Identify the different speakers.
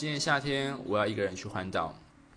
Speaker 1: 今年夏天我要一个人去环岛。